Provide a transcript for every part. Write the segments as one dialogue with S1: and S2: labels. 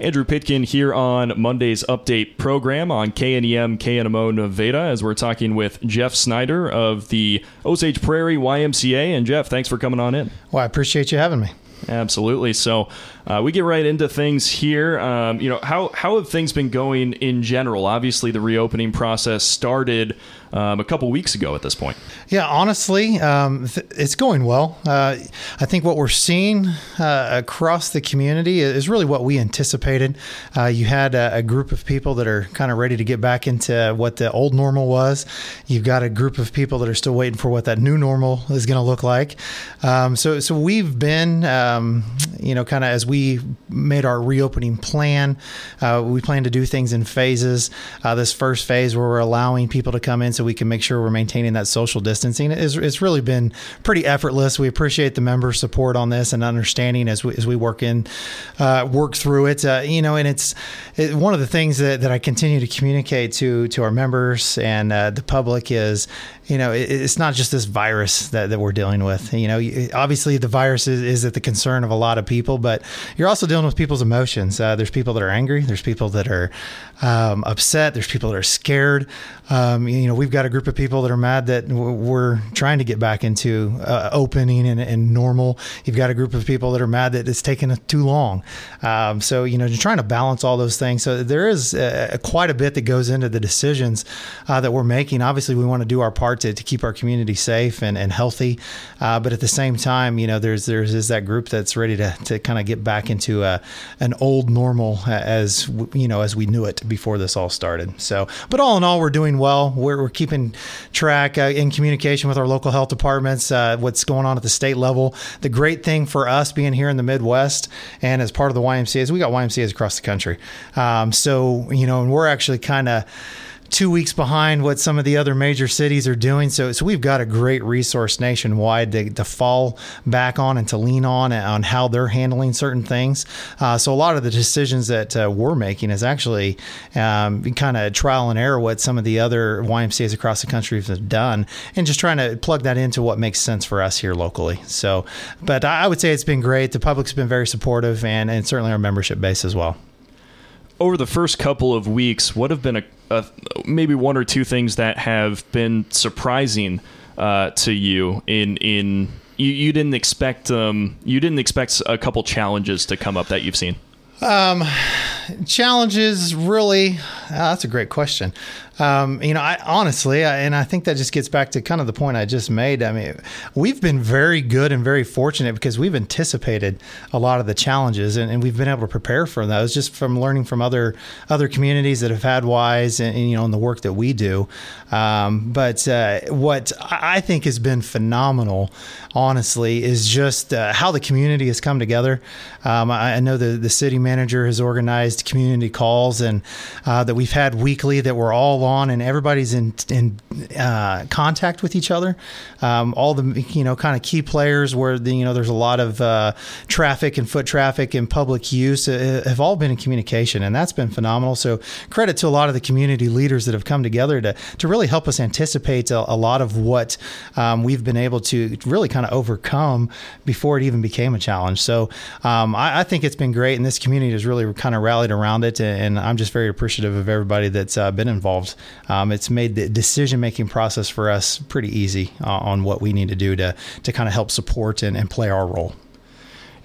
S1: Andrew Pitkin here on Monday's update program on KNEM KNMO Nevada as we're talking with Jeff Snyder of the Osage Prairie YMCA. And Jeff, thanks for coming on in.
S2: Well, I appreciate you having me.
S1: Absolutely. So uh, we get right into things here. Um, you know, how how have things been going in general? Obviously, the reopening process started um, a couple weeks ago at this point.
S2: Yeah, honestly, um, th- it's going well. Uh, I think what we're seeing uh, across the community is really what we anticipated. Uh, you had a, a, group of people that are kind of ready to get back into what the old normal was. You've got a group of people that are still waiting for what that new normal is going to look like. Um, so, so we've been, um, you know, kind of as we made our reopening plan, uh, we plan to do things in phases. Uh, this first phase where we're allowing people to come in so we can make sure we're maintaining that social distancing. It's, it's really been pretty effortless. We appreciate the member support on this and understanding as we, as we work in, uh, work through it. Uh, you know, and it's it, one of the things that, that I continue to communicate to, to our members and uh, the public is, you know, it, it's not just this virus that, that we're dealing with. You know, obviously the virus is, is at the concern of a lot of people, but you're also dealing with people's emotions. Uh, there's people that are angry. There's people that are um, upset. There's people that are scared. Um, you know, we've got a group of people that are mad that we're trying to get back into uh, opening and, and, normal. You've got a group of people that are mad that it's taken too long. Um, so, you know, you're trying to balance all those things. So there is uh, quite a bit that goes into the decisions uh, that we're making. Obviously, we want to do our part to, to keep our community safe and, and healthy. Uh, but at the same time, you know, there's there's is that group that's ready to, to kind of get back into a, an old normal as, you know, as we knew it before this all started. So, but all in all, we're doing well. We're, we're keeping track uh, in communication with our local health departments, uh, what's going on at the state level. The great thing for us being here in the Midwest and as part of the YMCA is we got YMCA's across the country. Um, so, you know, and we're actually kind of, two weeks behind what some of the other major cities are doing. So, so we've got a great resource nationwide to, to fall back on and to lean on on how they're handling certain things. Uh, so a lot of the decisions that uh, we're making is actually um, kind of trial and error what some of the other YMCA's across the country have done, and just trying to plug that into what makes sense for us here locally. So, but I would say it's been great. The public's been very supportive, and, and certainly our membership base as well
S1: over the first couple of weeks, what have been a, a maybe one or two things that have been surprising uh, to you in in you, you didn't expect um, you didn't expect a couple challenges to come up that you've seen.
S2: Um, challenges really. Uh, that's a great question. Um, you know, I honestly, I, and I think that just gets back to kind of the point I just made. I mean, we've been very good and very fortunate because we've anticipated a lot of the challenges and, and we've been able to prepare for those just from learning from other other communities that have had wise and, and you know, in the work that we do. Um, but uh, what I think has been phenomenal, honestly, is just uh, how the community has come together. Um, I, I, know the the city manager has organized community calls and uh, that we've had weekly that we're all and everybody's in in uh, contact with each other. Um, all the you know kind of key players where the, you know there's a lot of uh, traffic and foot traffic and public use uh, have all been in communication, and that's been phenomenal. So credit to a lot of the community leaders that have come together to to really help us anticipate a, a lot of what um, we've been able to really kind of overcome before it even became a challenge. So um, I, I, think it's been great, and this community has really kind of rallied around it, and I'm just very appreciative of everybody that's uh, been involved um, it's made the decision making process for us pretty easy uh, on what we need to do to to kind of help support and, and play our role.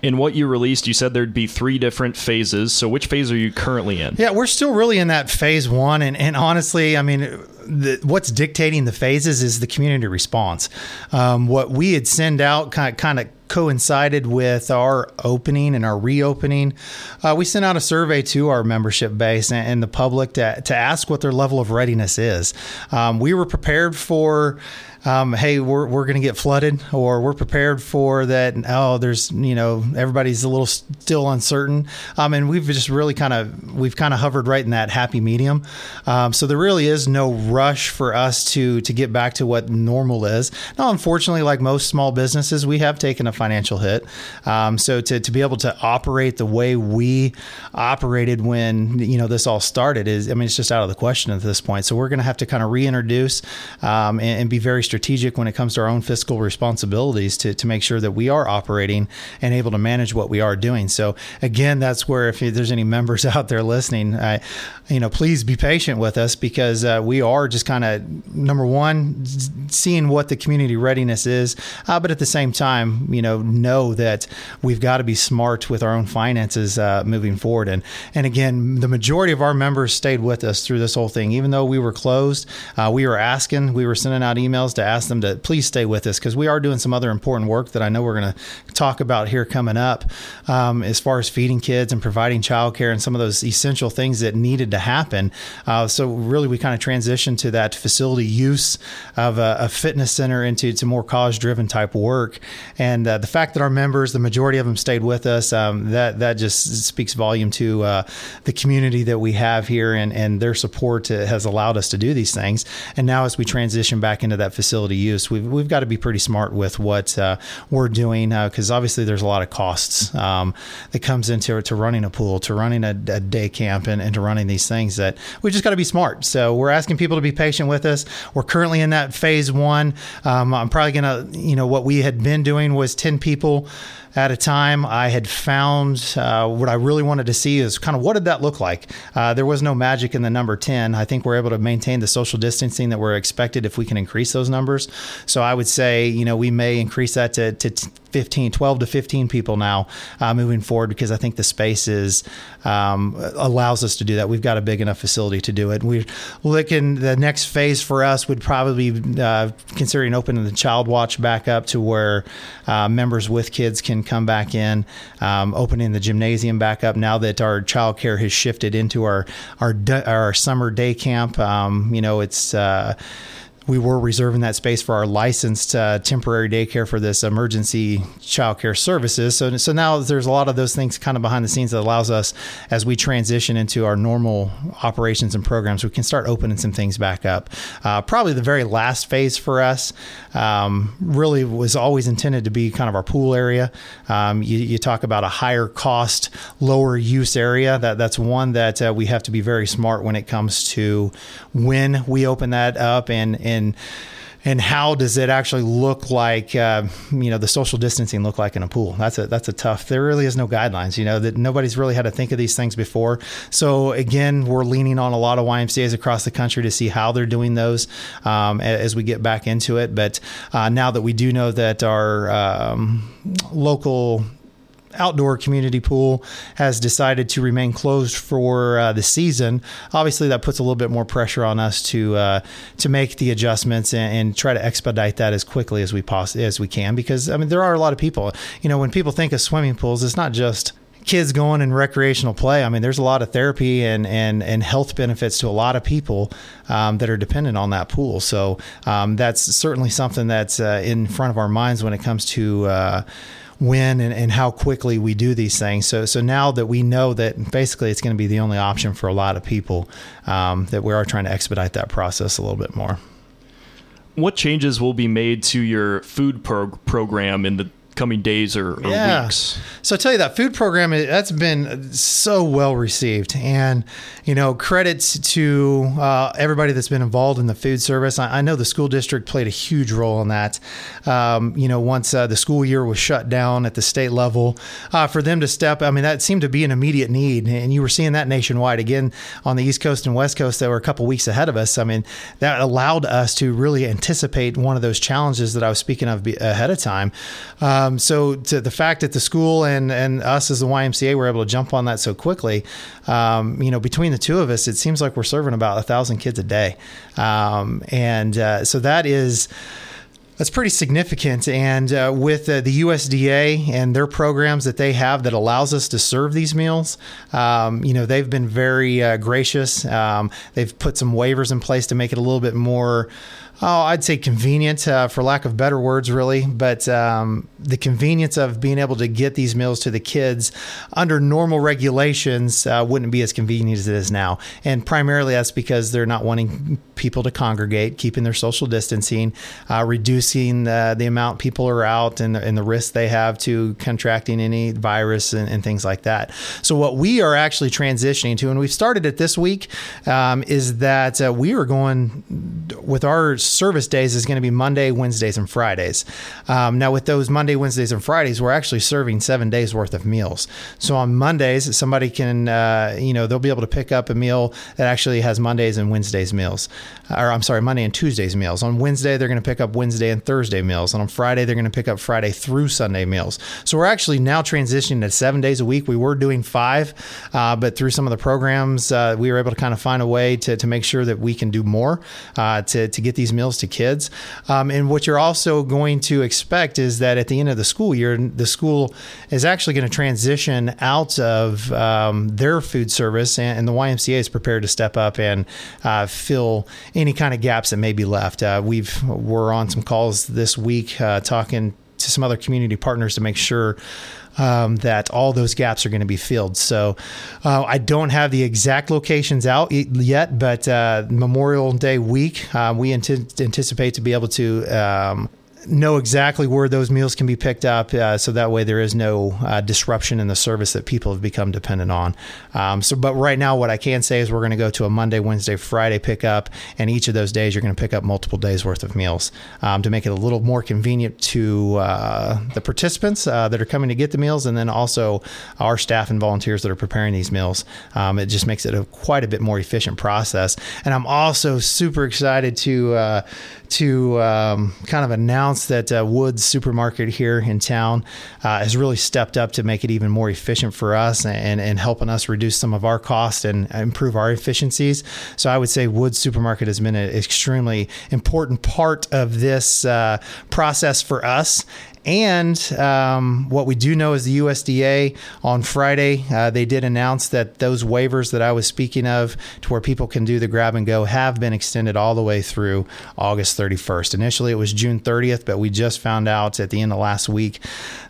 S1: In what you released, you said there'd be three different phases. So, which phase are you currently in?
S2: Yeah, we're still really in that phase one. And, and honestly, I mean, the, what's dictating the phases is the community response. Um, what we had send out kind of, kind of coincided with our opening and our reopening, uh, we sent out a survey to our membership base and, and, the public to, to ask what their level of readiness is. Um, we were prepared for um, hey, we're, we're going to get flooded, or we're prepared for that. Oh, there's, you know, everybody's a little still uncertain. Um, and we've just really kind of, we've kind of hovered right in that happy medium. Um, so there really is no rush for us to to get back to what normal is. Now, unfortunately, like most small businesses, we have taken a financial hit. Um, so to, to be able to operate the way we operated when you know this all started is, I mean, it's just out of the question at this point. So we're going to have to kind of reintroduce um, and, and, be very strategic when it comes to our own fiscal responsibilities to to make sure that we are operating and able to manage what we are doing. So again, that's where if there's any members out there listening, I, you know, please be patient with us because uh, we are just kind of number one, seeing what the community readiness is, uh, but at the same time, you know, know that we've got to be smart with our own finances uh, moving forward. And and again, the majority of our members stayed with us through this whole thing, even though we were closed. Uh, we were asking, we were sending out emails to ask them to please stay with us because we are doing some other important work that I know we're going to talk about here coming up, um, as far as feeding kids and providing childcare and some of those essential things that needed to happen. Uh, so really, we kind of transitioned to that facility use of a, a fitness center into to more cause driven type work. And uh, the fact that our members, the majority of them, stayed with us, um, that that just speaks volume to uh, the community that we have here, and and their support has allowed us to do these things. And now, as we transition back into that facility use, we've we've got to be pretty smart with what uh, we're doing because uh, obviously there's a lot of costs um, that comes into it to running a pool, to running a, a day camp, and, and to running these things that we just got to be smart. So we're asking people to be patient with us. We're currently in that phase one. Um, I'm probably going to, you know, what we had been doing was 10 people at a time. I had found uh, what I really wanted to see is kind of what did that look like. Uh, there was no magic in the number 10. I think we're able to maintain the social distancing that we're expected if we can increase those numbers. So I would say, you know, we may increase that to, to 15, 12 to 15 people now uh, moving forward because I think the space is um, allows us to do that. We've got a big enough facility to do it. We're looking the next phase for us would probably be uh, considering opening the child watch back up to where uh, members with kids can come back in, um, opening the gymnasium back up now that our child care has shifted into our our our summer day camp. Um, you know, it's uh, we were reserving that space for our licensed uh, temporary daycare for this emergency childcare services. So, so now there's a lot of those things kind of behind the scenes that allows us, as we transition into our normal operations and programs, we can start opening some things back up. Uh, probably the very last phase for us um, really was always intended to be kind of our pool area. Um, you, you, talk about a higher cost, lower use area. That that's one that uh, we have to be very smart when it comes to when we open that up and, and and and how does it actually look like uh, you know the social distancing look like in a pool? That's a that's a tough there really is no guidelines you know that nobody's really had to think of these things before. So again we're leaning on a lot of ymcas across the country to see how they're doing those um, as we get back into it. But uh, now that we do know that our um, local outdoor community pool has decided to remain closed for uh, the season, obviously that puts a little bit more pressure on us to uh, to make the adjustments and, and, try to expedite that as quickly as we poss- as we can. Because I mean, there are a lot of people. You know, when people think of swimming pools, it's not just kids going in recreational play. I mean, there's a lot of therapy and and and health benefits to a lot of people um, that are dependent on that pool. So um, that's certainly something that's uh, in front of our minds when it comes to uh, when and, and how quickly we do these things. So, so now that we know that basically it's going to be the only option for a lot of people, um, that we are trying to expedite that process a little bit more.
S1: What changes will be made to your food prog- program in the coming days or, or yeah. weeks.
S2: So I tell you that food program that's been so well received, and you know credits to uh, everybody that's been involved in the food service. I, I, know the school district played a huge role in that. Um, you know, once uh, the school year was shut down at the state level, uh, for them to step, I mean that seemed to be an immediate need, and you were seeing that nationwide again on the East Coast and West Coast that were a couple weeks ahead of us. I mean that allowed us to really anticipate one of those challenges that I was speaking of ahead of time. Uh, um, so to the fact that the school and and us as the YMCA were able to jump on that so quickly, um, you know, between the two of us, it seems like we're serving about a thousand kids a day, um, and uh, so that is. That's pretty significant. And uh, with uh, the USDA and their programs that they have that allows us to serve these meals, um, you know, they've been very uh, gracious. Um, they've put some waivers in place to make it a little bit more oh, I'd say convenient uh, for lack of better words, really. But um, the convenience of being able to get these meals to the kids under normal regulations uh, wouldn't be as convenient as it is now. And primarily that's because they're not wanting people to congregate, keeping their social distancing, uh, reducing the, the amount people are out and the, and the risk they have to contracting any virus and, and, things like that. So, what we are actually transitioning to, and we've started it this week, um, is that uh, we are going with our service days is going to be Monday, Wednesdays, and Fridays. Um, now, with those Monday, Wednesdays, and Fridays, we're actually serving seven days worth of meals. So on Mondays, somebody can, uh, you know, they'll be able to pick up a meal that actually has Mondays and Wednesdays meals, or I'm sorry, Monday and Tuesdays meals. On Wednesday, they're going to pick up Wednesday and Thursday meals, and on Friday, they're going to pick up Friday through Sunday meals. So we're actually now transitioning to seven days a week. We were doing five, uh, but through some of the programs, uh, we were able to kind of find a way to, to make sure that we can do more uh, to, to get these meals to kids. Um, and what you're also going to expect is that at the end of the school year, the school is actually going to transition out of um, their food service, and, and, the YMCA is prepared to step up and uh, fill any kind of gaps that may be left. Uh, we've we're on some calls this week uh, talking to some other community partners to make sure um, that all those gaps are going to be filled. So uh, I don't have the exact locations out yet, but uh, Memorial Day week, uh, we anticipate to be able to. Um, know exactly where those meals can be picked up, uh, so that way there is no uh, disruption in the service that people have become dependent on. Um, so, but right now, what I can say is we're going to go to a Monday, Wednesday, Friday pickup, and each of those days you're going to pick up multiple days worth of meals um, to make it a little more convenient to uh, the participants uh, that are coming to get the meals, and then also our staff and volunteers that are preparing these meals. Um, it just makes it a quite a bit more efficient process. And I'm also super excited to uh, to um, kind of announce that uh, Woods Supermarket here in town uh, has really stepped up to make it even more efficient for us and, and helping us reduce some of our costs and improve our efficiencies. So I would say Woods Supermarket has been an extremely important part of this uh, process for us and um, what we do know is the USDA on Friday, uh, they did announce that those waivers that I was speaking of to where people can do the grab and go have been extended all the way through August 31st. Initially, it was June 30th, but we just found out at the end of last week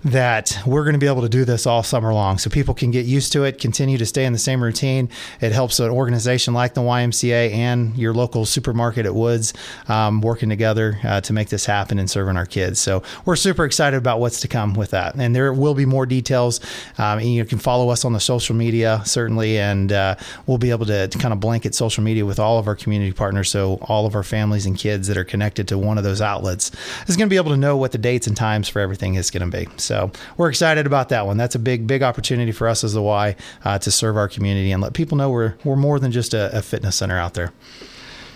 S2: that we're going to be able to do this all summer long. So people can get used to it, continue to stay in the same routine. It helps an organization like the YMCA and your local supermarket at Woods um, working together uh, to make this happen and serving our kids. So we're super excited excited about what's to come with that. And there will be more details. Um, and you can follow us on the social media, certainly, and uh, we'll be able to, to, kind of blanket social media with all of our community partners. So all of our families and kids that are connected to one of those outlets is going to be able to know what the dates and times for everything is going to be. So we're excited about that one. That's a big, big opportunity for us as the Y uh, to serve our community and let people know we're, we're more than just a, a fitness center out there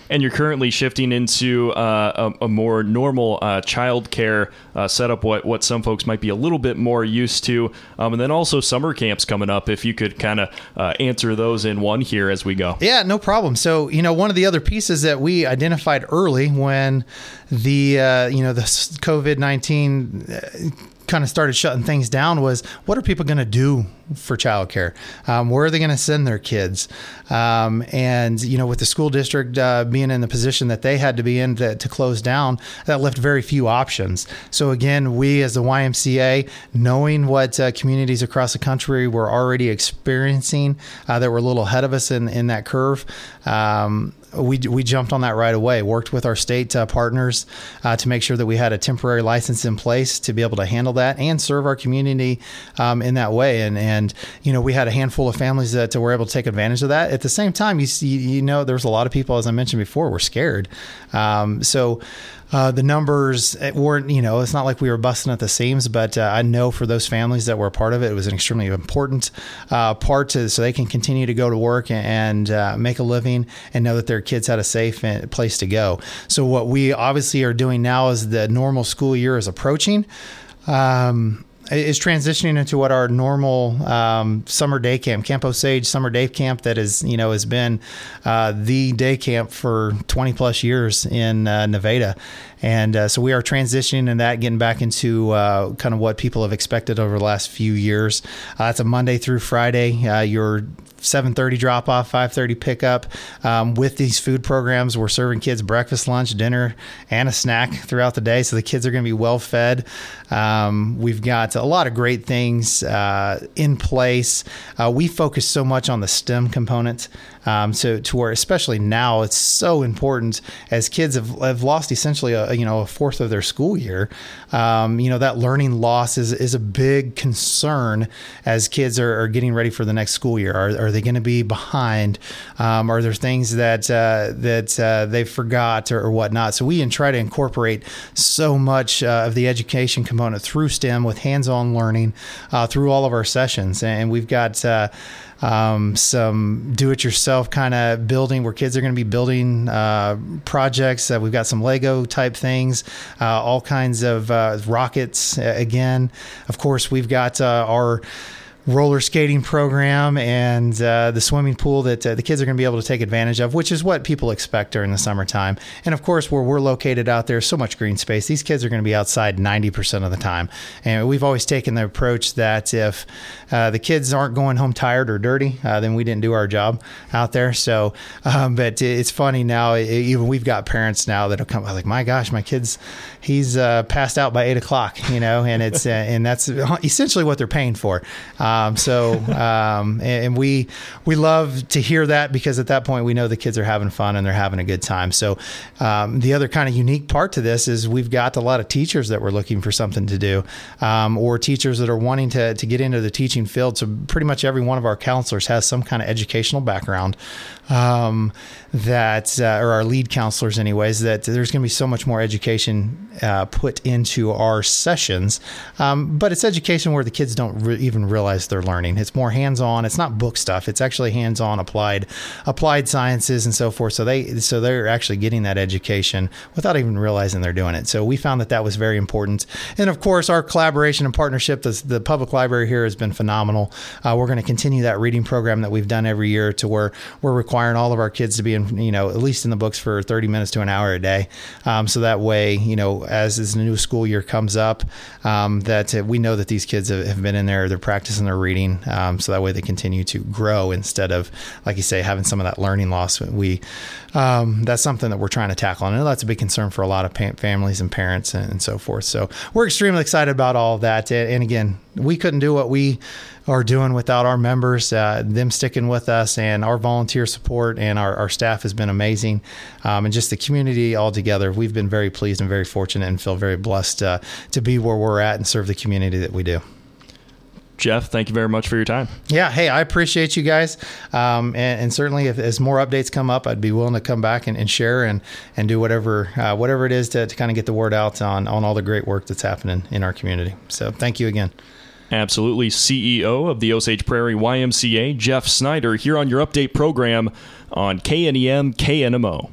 S1: and you're currently shifting into uh, a, a, more normal uh, child care uh, setup, what what some folks might be a little bit more used to, um, and then also summer camps coming up. If you could kind of uh, answer those in one here as we go.
S2: Yeah, no problem. So you know, one of the other pieces that we identified early when the uh, you know the COVID nineteen uh, kind of started shutting things down was what are people going to do for childcare? Um, where are they going to send their kids? Um, and you know, with the school district uh, being in the position that they had to be in to, to, close down, that left very few options. So again, we as the YMCA, knowing what uh, communities across the country were already experiencing, uh, that were a little ahead of us in in that curve. Um, we, we jumped on that right away. Worked with our state uh, partners uh, to make sure that we had a temporary license in place to be able to handle that and serve our community um, in that way. And and you know we had a handful of families that were able to take advantage of that. At the same time, you see, you know there's a lot of people, as I mentioned before, were scared. Um, so uh, the numbers weren't, you know, it's not like we were busting at the seams, but uh, I know for those families that were a part of it, it was an extremely important uh, part to so they can continue to go to work and, uh, make a living and know that their kids had a safe place to go. So what we obviously are doing now is the normal school year is approaching. Um, is transitioning into what our normal um, summer day camp, Camp Osage summer day camp, that is you know has been uh, the day camp for 20 plus years in uh, Nevada, and uh, so we are transitioning in that, getting back into uh, kind of what people have expected over the last few years. Uh, it's a Monday through Friday. Uh, your 7:30 drop off, 5:30 pickup. Um, with these food programs, we're serving kids breakfast, lunch, dinner, and a snack throughout the day, so the kids are going to be well fed. Um, we've got a lot of great things uh, in place. Uh, we focus so much on the STEM component. Um, so to where, especially now, it's so important as kids have, have lost essentially a you know a fourth of their school year. Um, you know that learning loss is is a big concern as kids are, are getting ready for the next school year. Are, are they going to be behind? Um, are there things that uh, that uh, they forgot or, or, whatnot? So we try to incorporate so much uh, of the education component through STEM with hands-on learning uh, through all of our sessions, and we've got uh, um, some do-it-yourself kind of building where kids are going to be building uh, projects. Uh, we've got some Lego type things, uh, all kinds of uh, rockets. again, of course, we've got uh, our roller skating program and uh, the swimming pool that uh, the kids are going to be able to take advantage of, which is what people expect during the summertime. And of course, where we're located out there, so much green space. These kids are going to be outside 90% of the time. And we've always taken the approach that if uh, the kids aren't going home tired or dirty, uh, then we didn't do our job out there. So, um, but it's funny now, even we've got parents now that have come like, my gosh, my kid's, he's uh, passed out by eight o'clock, you know, and it's, uh, and that's essentially what they're paying for. Um, so, um, and, and, we we love to hear that because at that point we know the kids are having fun and they're having a good time. So, um, the other kind of unique part to this is we've got a lot of teachers that we're looking for something to do, um, or teachers that are wanting to to get into the teaching field. So, pretty much every one of our counselors has some kind of educational background um, that, uh, or our lead counselors, anyways, that there's going to be so much more education uh, put into our sessions. Um, but it's education where the kids don't re- even realize they're learning. It's more hands-on. It's not book stuff. It's actually hands-on, applied, applied sciences and so forth. So they, so they're actually getting that education without even realizing they're doing it. So we found that that was very important. And of course, our collaboration and partnership, the, the public library here has been phenomenal. Uh, we're going to continue that reading program that we've done every year to where we're requiring all of our kids to be in, you know, at least in the books for 30 minutes to an hour a day. Um, so that way, you know, as this new school year comes up, um, that we know that these kids have, have, been in there, they're practicing their reading. Um, so that way they continue to grow instead of, like you say, having some of that learning loss. We, um, that's something that we're trying to tackle. And that's a big concern for a lot of pa- families and parents and, and, so forth. So we're extremely excited about all that. And again, we couldn't do what we are doing without our members, uh, them sticking with us, and our volunteer support and our, our staff has been amazing. Um, and just the community altogether, we've been very pleased and very fortunate and feel very blessed uh, to be where we're at and serve the community that we do.
S1: Jeff, thank you very much for your time.
S2: Yeah, hey, I appreciate you guys, um, and, and, certainly if as more updates come up, I'd be willing to come back and, and share and and do whatever uh, whatever it is to, to kind of get the word out on on all the great work that's happening in our community. So thank you again.
S1: Absolutely. CEO of the Osage Prairie YMCA, Jeff Snyder, here on your update program on KNEM KNMO.